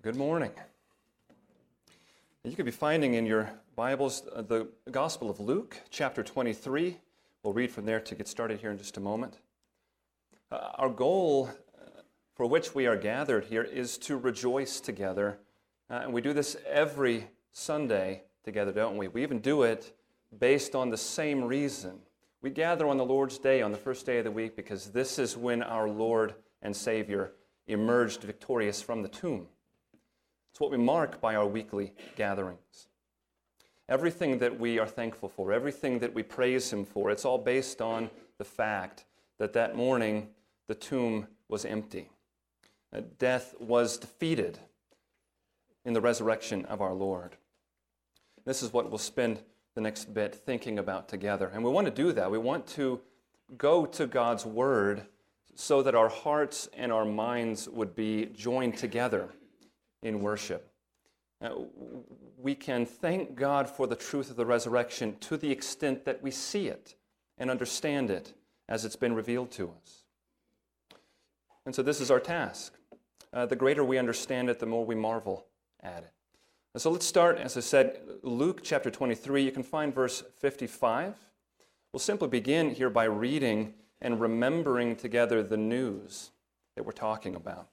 Good morning. You could be finding in your Bibles uh, the Gospel of Luke, chapter 23. We'll read from there to get started here in just a moment. Uh, our goal uh, for which we are gathered here is to rejoice together. Uh, and we do this every Sunday together, don't we? We even do it based on the same reason. We gather on the Lord's Day, on the first day of the week, because this is when our Lord and Savior emerged victorious from the tomb. It's what we mark by our weekly gatherings. Everything that we are thankful for, everything that we praise Him for, it's all based on the fact that that morning the tomb was empty. That death was defeated in the resurrection of our Lord. This is what we'll spend the next bit thinking about together. And we want to do that. We want to go to God's Word so that our hearts and our minds would be joined together in worship. We can thank God for the truth of the resurrection to the extent that we see it and understand it as it's been revealed to us. And so this is our task. Uh, the greater we understand it, the more we marvel at it. And so let's start, as I said, Luke chapter 23. You can find verse 55. We'll simply begin here by reading and remembering together the news that we're talking about.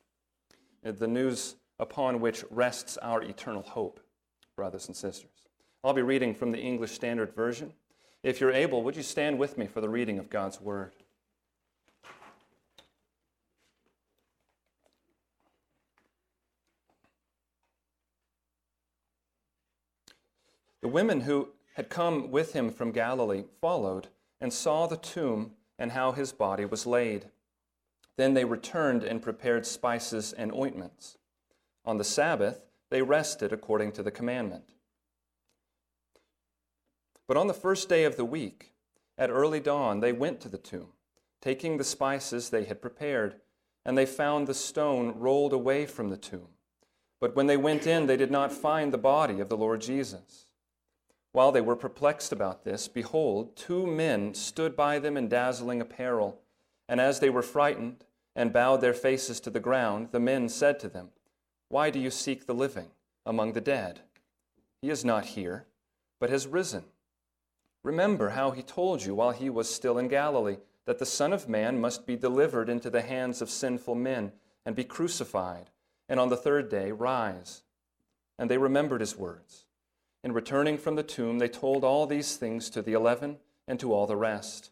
Uh, the news upon which rests our eternal hope, brothers and sisters. I'll be reading from the English Standard Version. If you're able, would you stand with me for the reading of God's Word? The women who had come with him from Galilee followed and saw the tomb and how his body was laid. Then they returned and prepared spices and ointments. On the Sabbath, they rested according to the commandment. But on the first day of the week, at early dawn, they went to the tomb, taking the spices they had prepared, and they found the stone rolled away from the tomb. But when they went in, they did not find the body of the Lord Jesus. While they were perplexed about this, behold, two men stood by them in dazzling apparel. And as they were frightened and bowed their faces to the ground, the men said to them, why do you seek the living among the dead? He is not here, but has risen. Remember how he told you while he was still in Galilee that the Son of Man must be delivered into the hands of sinful men and be crucified, and on the third day rise. And they remembered his words. In returning from the tomb, they told all these things to the eleven and to all the rest.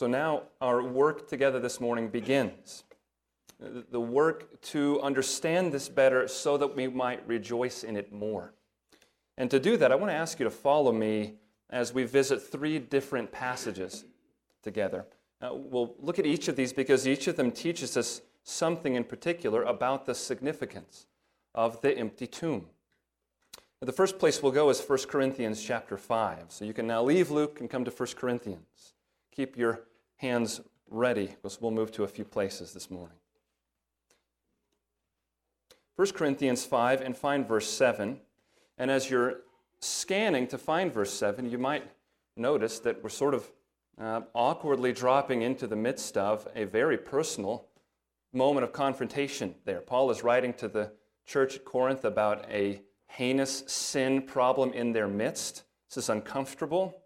So now our work together this morning begins. The work to understand this better so that we might rejoice in it more. And to do that, I want to ask you to follow me as we visit three different passages together. Uh, we'll look at each of these because each of them teaches us something in particular about the significance of the empty tomb. The first place we'll go is 1 Corinthians chapter 5. So you can now leave Luke and come to 1 Corinthians. Keep your hands ready because we'll move to a few places this morning. 1 Corinthians 5 and find verse 7. And as you're scanning to find verse 7, you might notice that we're sort of uh, awkwardly dropping into the midst of a very personal moment of confrontation there. Paul is writing to the church at Corinth about a heinous sin problem in their midst. This is uncomfortable.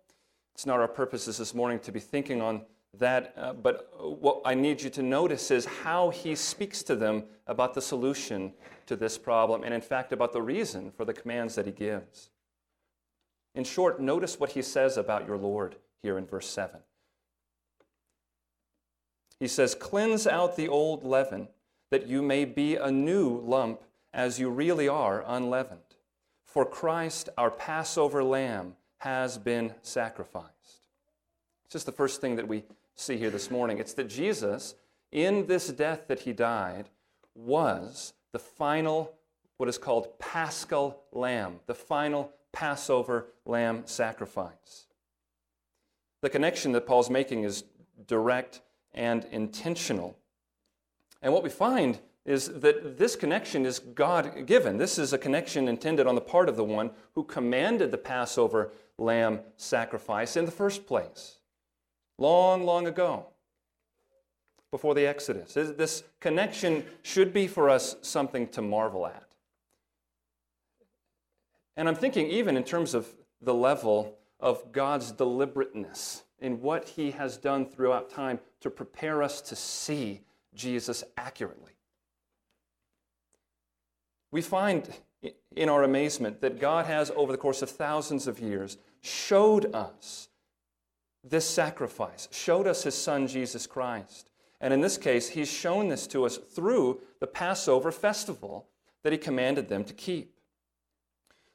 It's not our purpose this morning to be thinking on that, uh, but what I need you to notice is how he speaks to them about the solution to this problem, and in fact, about the reason for the commands that he gives. In short, notice what he says about your Lord here in verse 7. He says, Cleanse out the old leaven, that you may be a new lump, as you really are unleavened. For Christ, our Passover lamb, has been sacrificed. It's just the first thing that we see here this morning. It's that Jesus in this death that he died was the final, what is called paschal lamb, the final Passover lamb sacrifice. The connection that Paul's making is direct and intentional. And what we find is that this connection is God given. This is a connection intended on the part of the one who commanded the Passover lamb sacrifice in the first place, long, long ago, before the Exodus. This connection should be for us something to marvel at. And I'm thinking, even in terms of the level of God's deliberateness in what He has done throughout time to prepare us to see Jesus accurately. We find in our amazement that God has, over the course of thousands of years, showed us this sacrifice, showed us His Son, Jesus Christ. And in this case, He's shown this to us through the Passover festival that He commanded them to keep.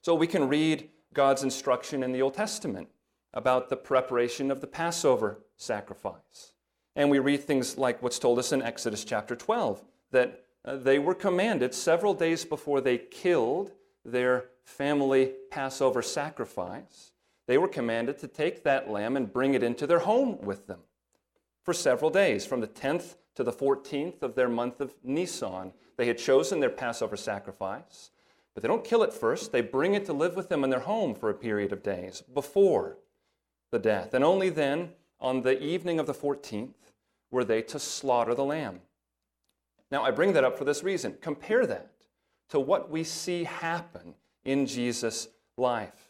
So we can read God's instruction in the Old Testament about the preparation of the Passover sacrifice. And we read things like what's told us in Exodus chapter 12 that uh, they were commanded several days before they killed their family Passover sacrifice, they were commanded to take that lamb and bring it into their home with them for several days, from the 10th to the 14th of their month of Nisan. They had chosen their Passover sacrifice, but they don't kill it first. They bring it to live with them in their home for a period of days before the death. And only then, on the evening of the 14th, were they to slaughter the lamb. Now, I bring that up for this reason. Compare that to what we see happen in Jesus' life.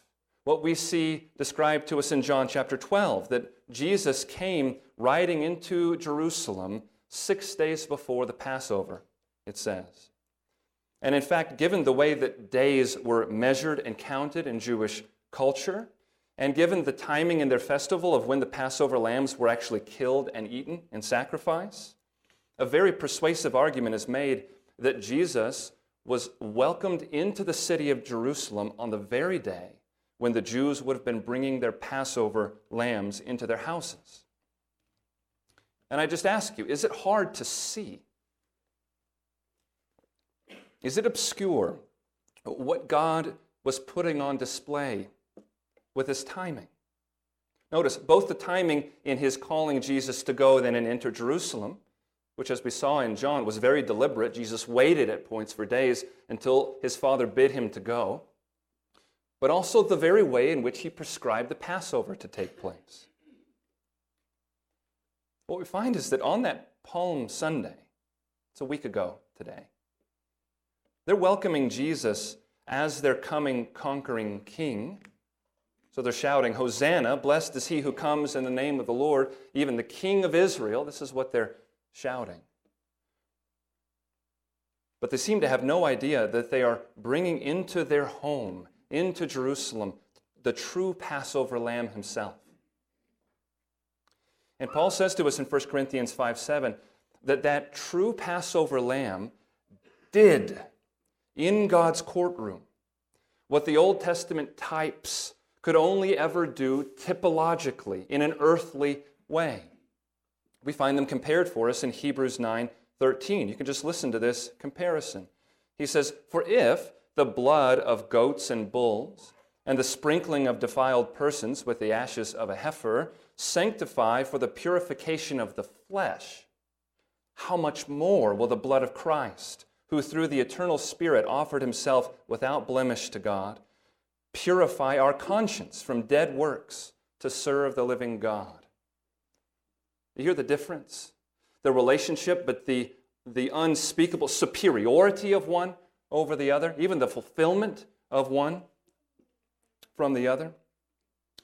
What we see described to us in John chapter 12 that Jesus came riding into Jerusalem six days before the Passover, it says. And in fact, given the way that days were measured and counted in Jewish culture, and given the timing in their festival of when the Passover lambs were actually killed and eaten in sacrifice, a very persuasive argument is made that Jesus was welcomed into the city of Jerusalem on the very day when the Jews would have been bringing their Passover lambs into their houses. And I just ask you, is it hard to see? Is it obscure what God was putting on display with his timing. Notice both the timing in his calling Jesus to go then and enter Jerusalem, which, as we saw in John, was very deliberate. Jesus waited at points for days until his father bid him to go, but also the very way in which he prescribed the Passover to take place. What we find is that on that Palm Sunday, it's a week ago today, they're welcoming Jesus as their coming conquering king so they're shouting, Hosanna, blessed is he who comes in the name of the Lord, even the King of Israel. This is what they're shouting. But they seem to have no idea that they are bringing into their home, into Jerusalem, the true Passover lamb himself. And Paul says to us in 1 Corinthians 5 7 that that true Passover lamb did in God's courtroom what the Old Testament types could only ever do typologically in an earthly way. We find them compared for us in Hebrews 9 13. You can just listen to this comparison. He says, For if the blood of goats and bulls and the sprinkling of defiled persons with the ashes of a heifer sanctify for the purification of the flesh, how much more will the blood of Christ, who through the eternal Spirit offered himself without blemish to God, purify our conscience from dead works to serve the living God. You hear the difference? The relationship, but the, the unspeakable superiority of one over the other, even the fulfillment of one from the other.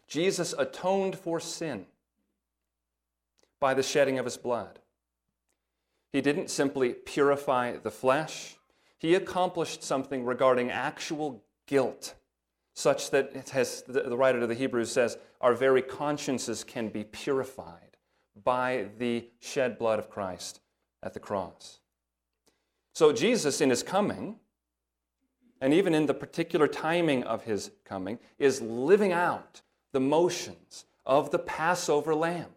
Jesus atoned for sin by the shedding of his blood. He didn't simply purify the flesh, he accomplished something regarding actual guilt such that it has, the writer of the Hebrews says, our very consciences can be purified by the shed blood of Christ at the cross. So, Jesus, in his coming, and even in the particular timing of his coming, is living out the motions of the Passover lamb.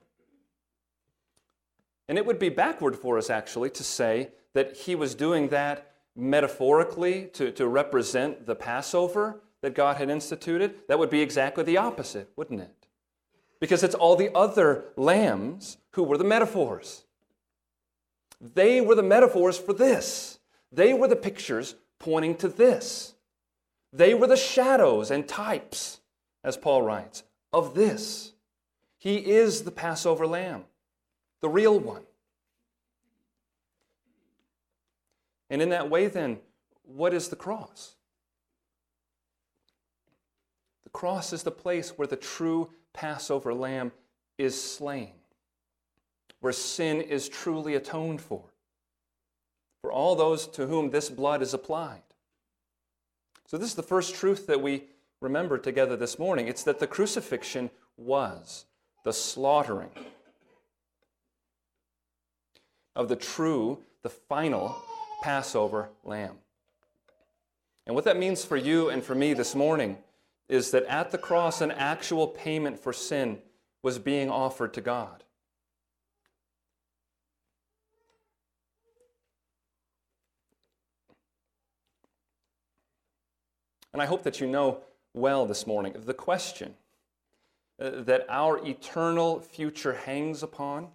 And it would be backward for us, actually, to say that he was doing that metaphorically to, to represent the Passover that God had instituted. That would be exactly the opposite, wouldn't it? Because it's all the other lambs who were the metaphors. They were the metaphors for this. They were the pictures pointing to this. They were the shadows and types, as Paul writes, of this. He is the Passover lamb, the real one. And in that way, then, what is the cross? The cross is the place where the true Passover lamb is slain, where sin is truly atoned for, for all those to whom this blood is applied. So, this is the first truth that we remember together this morning. It's that the crucifixion was the slaughtering of the true, the final Passover lamb. And what that means for you and for me this morning is that at the cross, an actual payment for sin was being offered to God. And I hope that you know well this morning the question uh, that our eternal future hangs upon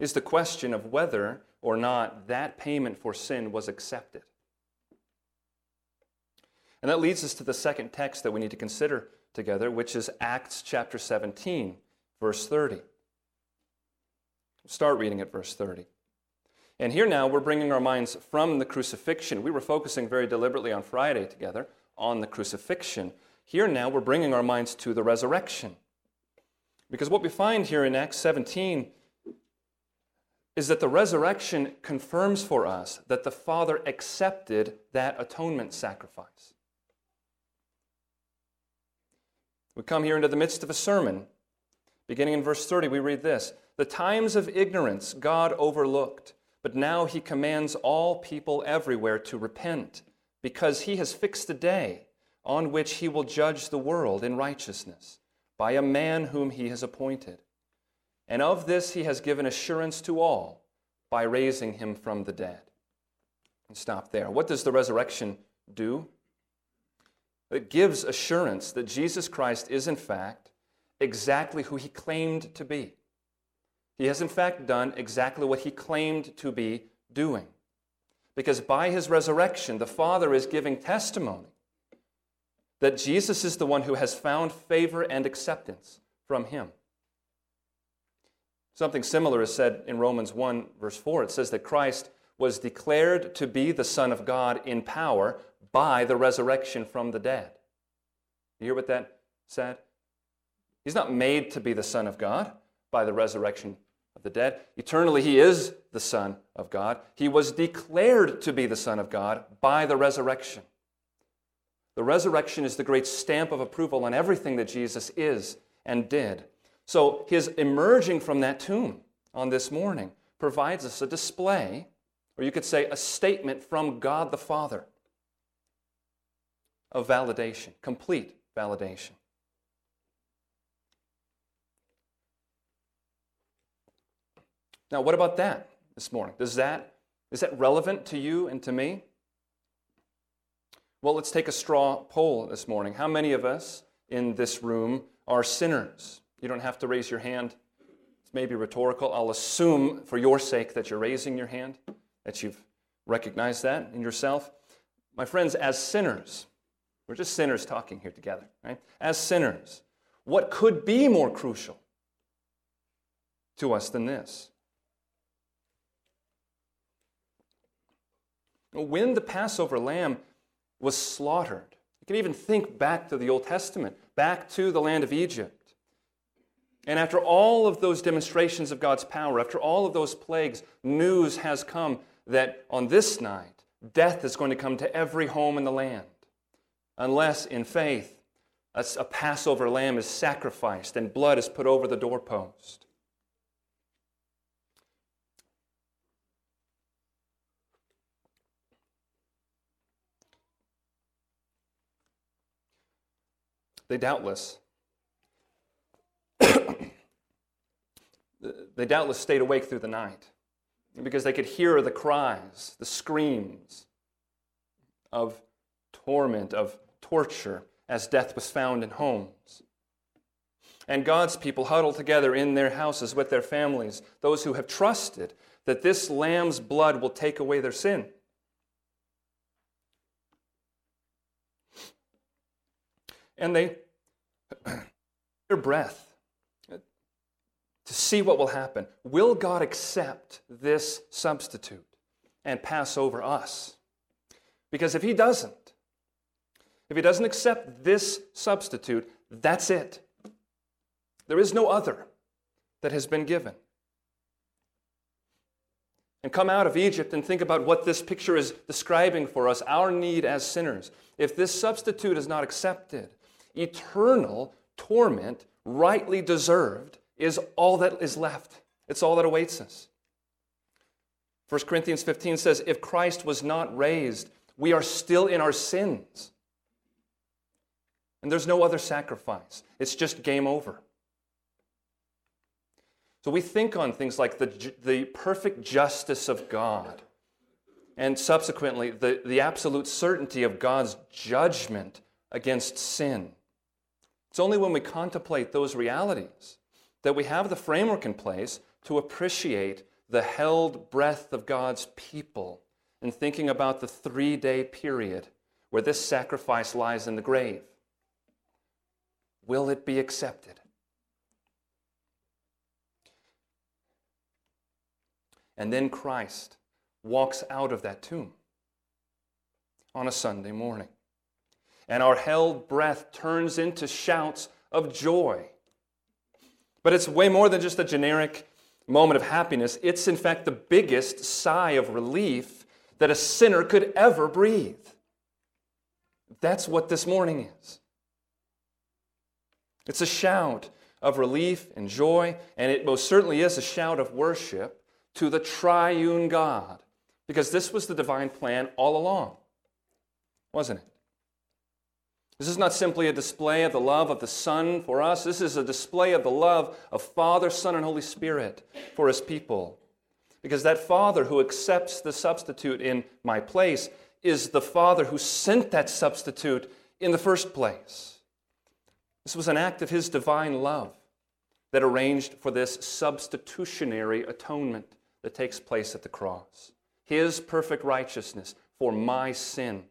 is the question of whether or not that payment for sin was accepted. And that leads us to the second text that we need to consider together, which is Acts chapter 17, verse 30. Start reading at verse 30. And here now we're bringing our minds from the crucifixion. We were focusing very deliberately on Friday together on the crucifixion. Here now we're bringing our minds to the resurrection. Because what we find here in Acts 17 is that the resurrection confirms for us that the Father accepted that atonement sacrifice. We come here into the midst of a sermon. Beginning in verse 30, we read this The times of ignorance God overlooked but now he commands all people everywhere to repent, because he has fixed a day on which he will judge the world in righteousness by a man whom he has appointed. And of this he has given assurance to all by raising him from the dead. And stop there. What does the resurrection do? It gives assurance that Jesus Christ is, in fact, exactly who he claimed to be. He has, in fact, done exactly what he claimed to be doing. Because by his resurrection, the Father is giving testimony that Jesus is the one who has found favor and acceptance from him. Something similar is said in Romans 1, verse 4. It says that Christ was declared to be the Son of God in power by the resurrection from the dead. You hear what that said? He's not made to be the Son of God by the resurrection of the dead. Eternally, he is the Son of God. He was declared to be the Son of God by the resurrection. The resurrection is the great stamp of approval on everything that Jesus is and did. So, his emerging from that tomb on this morning provides us a display, or you could say a statement from God the Father of validation, complete validation. Now, what about that this morning? Does that, is that relevant to you and to me? Well, let's take a straw poll this morning. How many of us in this room are sinners? You don't have to raise your hand. It's maybe rhetorical. I'll assume, for your sake, that you're raising your hand, that you've recognized that in yourself. My friends, as sinners, we're just sinners talking here together, right? As sinners, what could be more crucial to us than this? When the Passover lamb was slaughtered, you can even think back to the Old Testament, back to the land of Egypt. And after all of those demonstrations of God's power, after all of those plagues, news has come that on this night, death is going to come to every home in the land. Unless, in faith, a Passover lamb is sacrificed and blood is put over the doorpost. They doubtless they doubtless stayed awake through the night because they could hear the cries, the screams of torment, of torture, as death was found in homes. And God's people huddled together in their houses with their families, those who have trusted that this lamb's blood will take away their sin. And they, their breath to see what will happen. Will God accept this substitute and pass over us? Because if He doesn't, if He doesn't accept this substitute, that's it. There is no other that has been given. And come out of Egypt and think about what this picture is describing for us our need as sinners. If this substitute is not accepted, eternal torment, rightly deserved, is all that is left. It's all that awaits us. 1 Corinthians 15 says, If Christ was not raised, we are still in our sins. And there's no other sacrifice, it's just game over. So we think on things like the, the perfect justice of God and subsequently the, the absolute certainty of God's judgment against sin. It's only when we contemplate those realities that we have the framework in place to appreciate the held breath of God's people in thinking about the three day period where this sacrifice lies in the grave. Will it be accepted? And then Christ walks out of that tomb on a Sunday morning. And our held breath turns into shouts of joy but it's way more than just a generic moment of happiness. It's, in fact, the biggest sigh of relief that a sinner could ever breathe. That's what this morning is. It's a shout of relief and joy, and it most certainly is a shout of worship to the triune God, because this was the divine plan all along, wasn't it? This is not simply a display of the love of the Son for us. This is a display of the love of Father, Son, and Holy Spirit for His people. Because that Father who accepts the substitute in my place is the Father who sent that substitute in the first place. This was an act of His divine love that arranged for this substitutionary atonement that takes place at the cross. His perfect righteousness for my sin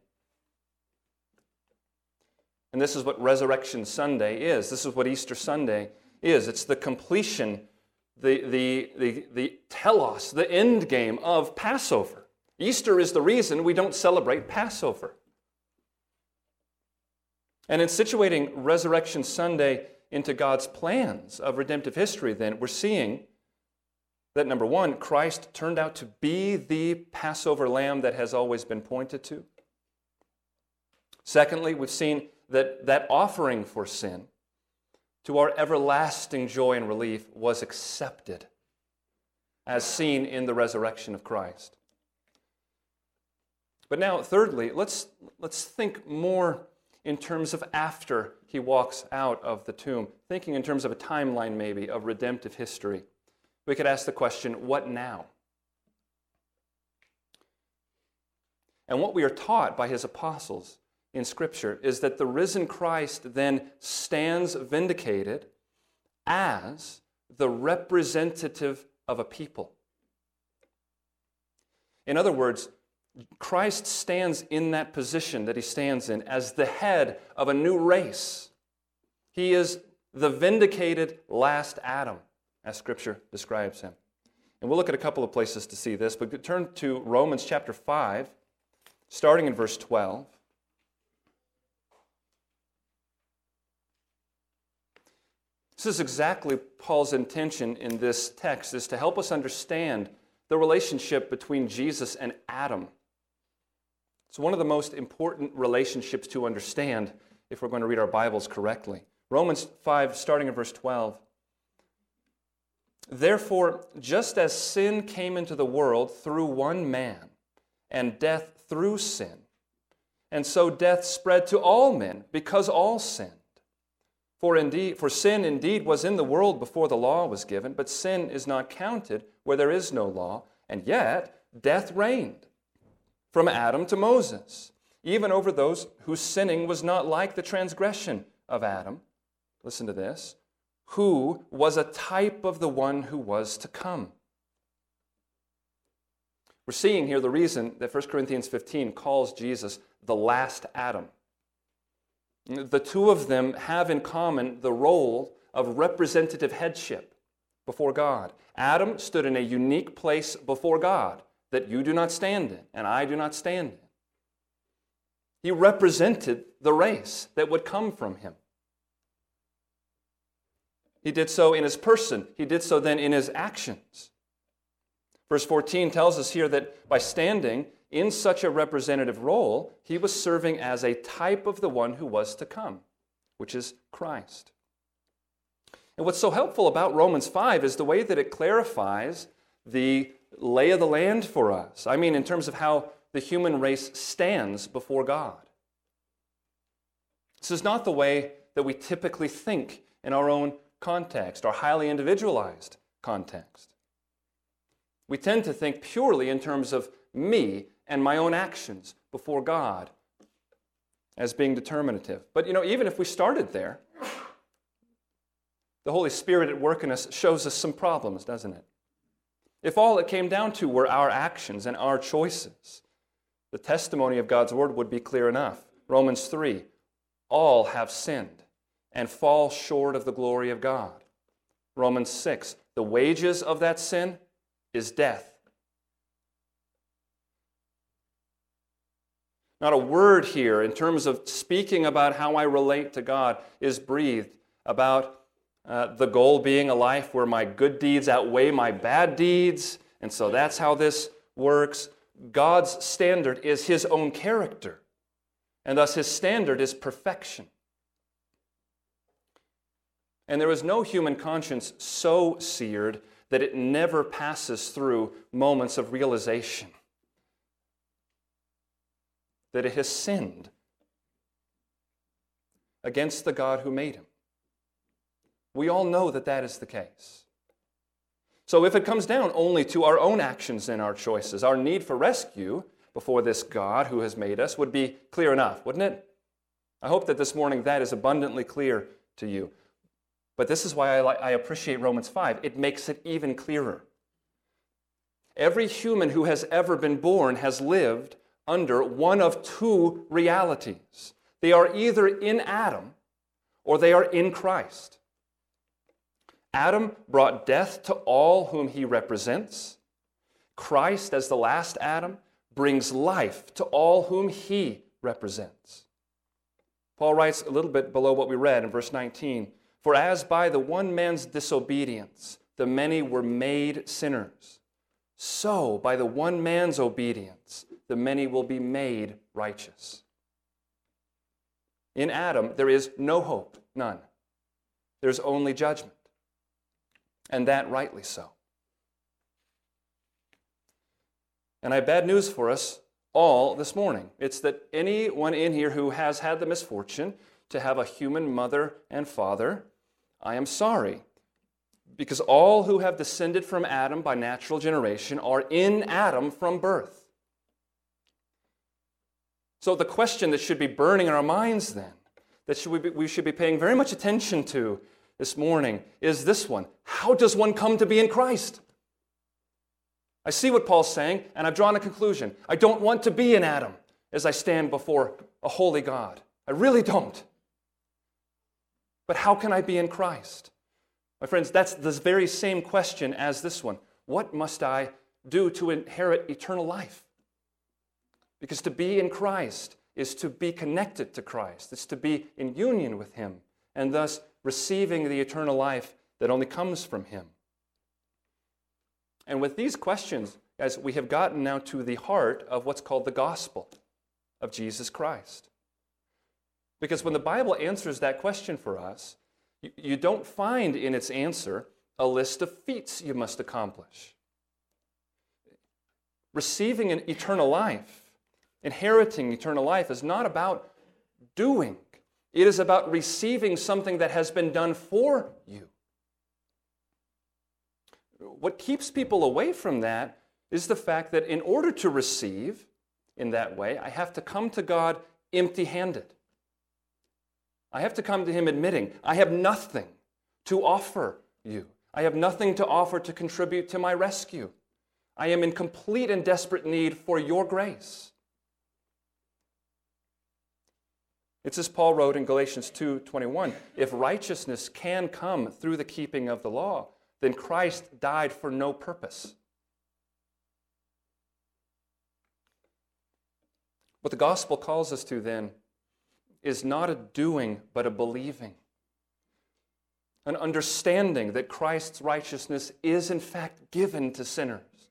and this is what Resurrection Sunday is. This is what Easter Sunday is. It's the completion, the, the, the, the telos, the end game of Passover. Easter is the reason we don't celebrate Passover. And in situating Resurrection Sunday into God's plans of redemptive history, then, we're seeing that number one, Christ turned out to be the Passover lamb that has always been pointed to. Secondly, we've seen that that offering for sin to our everlasting joy and relief was accepted, as seen in the resurrection of Christ. But now, thirdly, let's, let's think more in terms of after he walks out of the tomb, thinking in terms of a timeline maybe of redemptive history. We could ask the question what now? And what we are taught by his apostles in Scripture is that the risen Christ then stands vindicated as the representative of a people. In other words, Christ stands in that position that he stands in as the head of a new race. He is the vindicated last Adam, as Scripture describes him. And we'll look at a couple of places to see this, but turn to Romans chapter 5, starting in verse 12. This is exactly Paul's intention in this text is to help us understand the relationship between Jesus and Adam. It's one of the most important relationships to understand if we're going to read our Bibles correctly. Romans 5, starting in verse 12. Therefore, just as sin came into the world through one man, and death through sin, and so death spread to all men because all sinned. For indeed, for sin indeed was in the world before the law was given, but sin is not counted where there is no law, and yet death reigned from Adam to Moses, even over those whose sinning was not like the transgression of Adam. Listen to this, who was a type of the one who was to come. We're seeing here the reason that 1 Corinthians 15 calls Jesus the last Adam. The two of them have in common the role of representative headship before God. Adam stood in a unique place before God that you do not stand in and I do not stand in. He represented the race that would come from him. He did so in his person, he did so then in his actions. Verse 14 tells us here that by standing in such a representative role, he was serving as a type of the one who was to come, which is Christ. And what's so helpful about Romans 5 is the way that it clarifies the lay of the land for us. I mean, in terms of how the human race stands before God. This is not the way that we typically think in our own context, our highly individualized context. We tend to think purely in terms of me and my own actions before God as being determinative. But you know, even if we started there, the Holy Spirit at work in us shows us some problems, doesn't it? If all it came down to were our actions and our choices, the testimony of God's word would be clear enough. Romans 3 All have sinned and fall short of the glory of God. Romans 6 The wages of that sin is death. Not a word here in terms of speaking about how I relate to God is breathed about uh, the goal being a life where my good deeds outweigh my bad deeds, and so that's how this works. God's standard is his own character, and thus his standard is perfection. And there is no human conscience so seared that it never passes through moments of realization that it has sinned against the God who made him. We all know that that is the case. So if it comes down only to our own actions and our choices, our need for rescue before this God who has made us would be clear enough, wouldn't it? I hope that this morning that is abundantly clear to you. But this is why I, I appreciate Romans 5. It makes it even clearer. Every human who has ever been born has lived under one of two realities. They are either in Adam or they are in Christ. Adam brought death to all whom he represents. Christ, as the last Adam, brings life to all whom he represents. Paul writes a little bit below what we read in verse 19 For as by the one man's disobedience the many were made sinners, so by the one man's obedience the many will be made righteous. In Adam, there is no hope, none. There's only judgment, and that rightly so. And I have bad news for us all this morning. It's that anyone in here who has had the misfortune to have a human mother and father, I am sorry. Because all who have descended from Adam by natural generation are in Adam from birth. So, the question that should be burning in our minds then, that should we, be, we should be paying very much attention to this morning, is this one How does one come to be in Christ? I see what Paul's saying, and I've drawn a conclusion. I don't want to be in Adam as I stand before a holy God. I really don't. But how can I be in Christ? My friends, that's the very same question as this one. What must I do to inherit eternal life? Because to be in Christ is to be connected to Christ, it's to be in union with Him, and thus receiving the eternal life that only comes from Him. And with these questions, as we have gotten now to the heart of what's called the gospel of Jesus Christ. Because when the Bible answers that question for us, you, don't find in its answer a list of feats you must accomplish. Receiving an eternal life inheriting eternal life is not about doing, It is about receiving something that has been done for you. What keeps people away from that is the fact that in order to receive in that way, I have to come to God empty handed. I have to come to Him admitting, I have nothing to offer you. I have nothing to offer to contribute to my rescue. I am in complete and desperate need for your grace. It's as Paul wrote in Galatians 2:21, if righteousness can come through the keeping of the law, then Christ died for no purpose. What the gospel calls us to then is not a doing, but a believing. An understanding that Christ's righteousness is in fact given to sinners.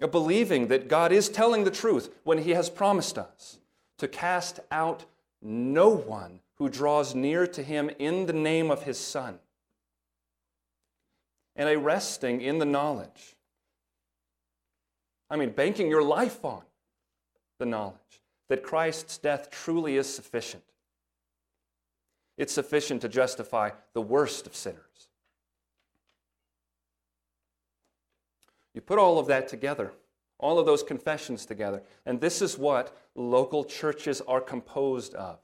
A believing that God is telling the truth when He has promised us to cast out no one who draws near to Him in the name of His Son and a resting in the knowledge. I mean, banking your life on the knowledge that Christ's death truly is sufficient. It's sufficient to justify the worst of sinners. You put all of that together, all of those confessions together, and this is what local churches are composed of.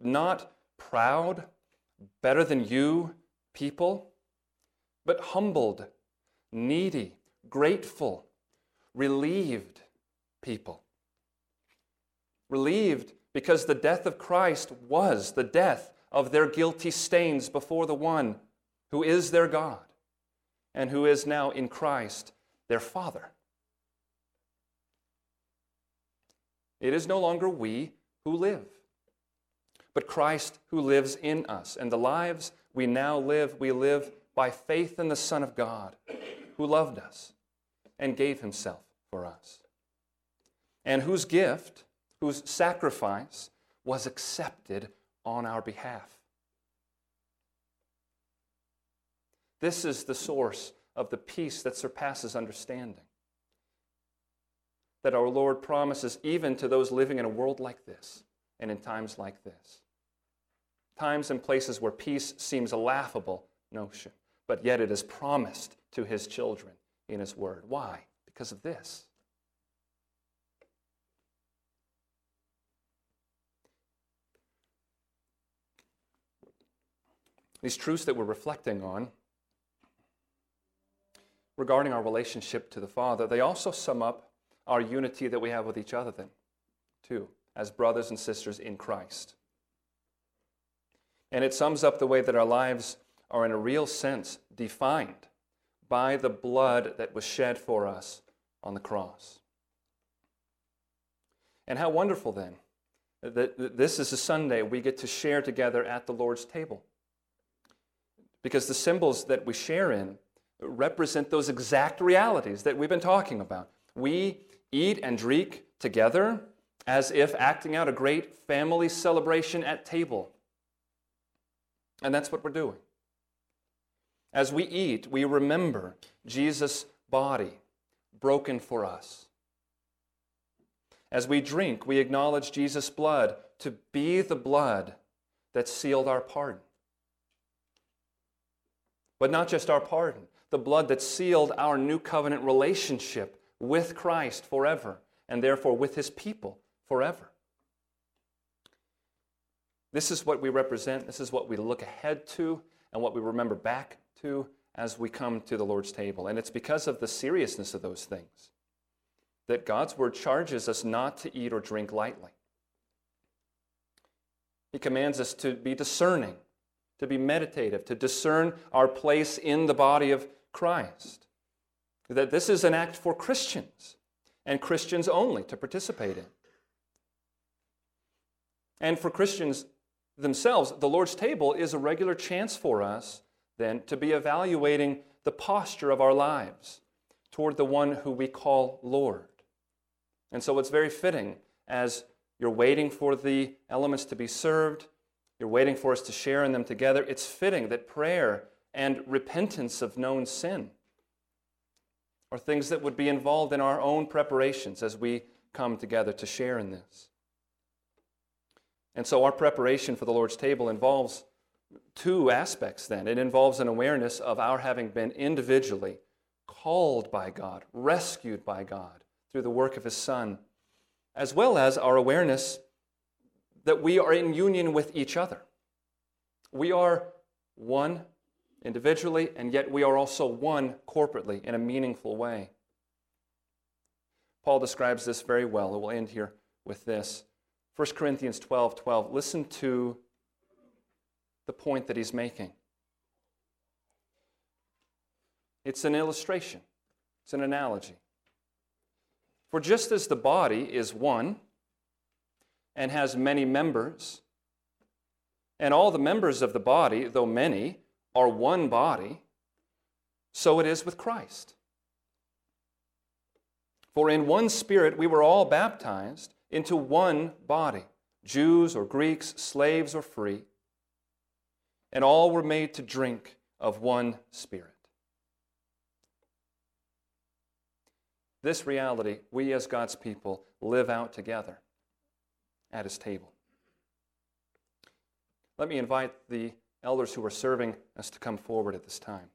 Not proud, better than you people, but humbled, needy, grateful, relieved people. Relieved because the death of Christ was the death of their guilty stains before the one who is their God and who is now in Christ their Father. It is no longer we who live, but Christ who lives in us. And the lives we now live, we live by faith in the Son of God who loved us and gave himself for us, and whose gift, whose sacrifice was accepted on our behalf. This is the source of the peace that surpasses understanding. That our Lord promises even to those living in a world like this and in times like this. Times and places where peace seems a laughable notion but yet it is promised to his children in his word. Why? Because of this. These truths that we're reflecting on regarding our relationship to the Father, they also sum up our unity that we have with each other, then, too, as brothers and sisters in Christ. And it sums up the way that our lives are, in a real sense, defined by the blood that was shed for us on the cross. And how wonderful then that this is a Sunday we get to share together at the Lord's table. Because the symbols that we share in represent those exact realities that we've been talking about. We eat and drink together as if acting out a great family celebration at table. And that's what we're doing. As we eat, we remember Jesus' body broken for us. As we drink, we acknowledge Jesus' blood to be the blood that sealed our pardon. But not just our pardon, the blood that sealed our new covenant relationship with Christ forever, and therefore with his people forever. This is what we represent, this is what we look ahead to, and what we remember back to as we come to the Lord's table. And it's because of the seriousness of those things that God's word charges us not to eat or drink lightly. He commands us to be discerning, to be meditative, to discern our place in the body of Christ. That this is an act for Christians and Christians only to participate in. And for Christians themselves, the Lord's table is a regular chance for us then, to be evaluating the posture of our lives toward the one who we call Lord. And so it's very fitting as you're waiting for the elements to be served, you're waiting for us to share in them together. It's fitting that prayer and repentance of known sin are things that would be involved in our own preparations as we come together to share in this. And so our preparation for the Lord's table involves two aspects then. It involves an awareness of our having been individually called by God, rescued by God through the work of His Son, as well as our awareness that we are in union with each other. We are one individually, and yet we are also one corporately in a meaningful way. Paul describes this very well. We'll end here with this. 1 Corinthians 12 12. Listen to the point that he's making. It's an illustration, it's an analogy. For just as the body is one and has many members, and all the members of the body, though many, are one body, so it is with Christ. For in one spirit we were all baptized into one body Jews or Greeks, slaves or free, and all were made to drink of one spirit. This reality, we as God's people live out together at His table. Let me invite the elders who are serving us to come forward at this time.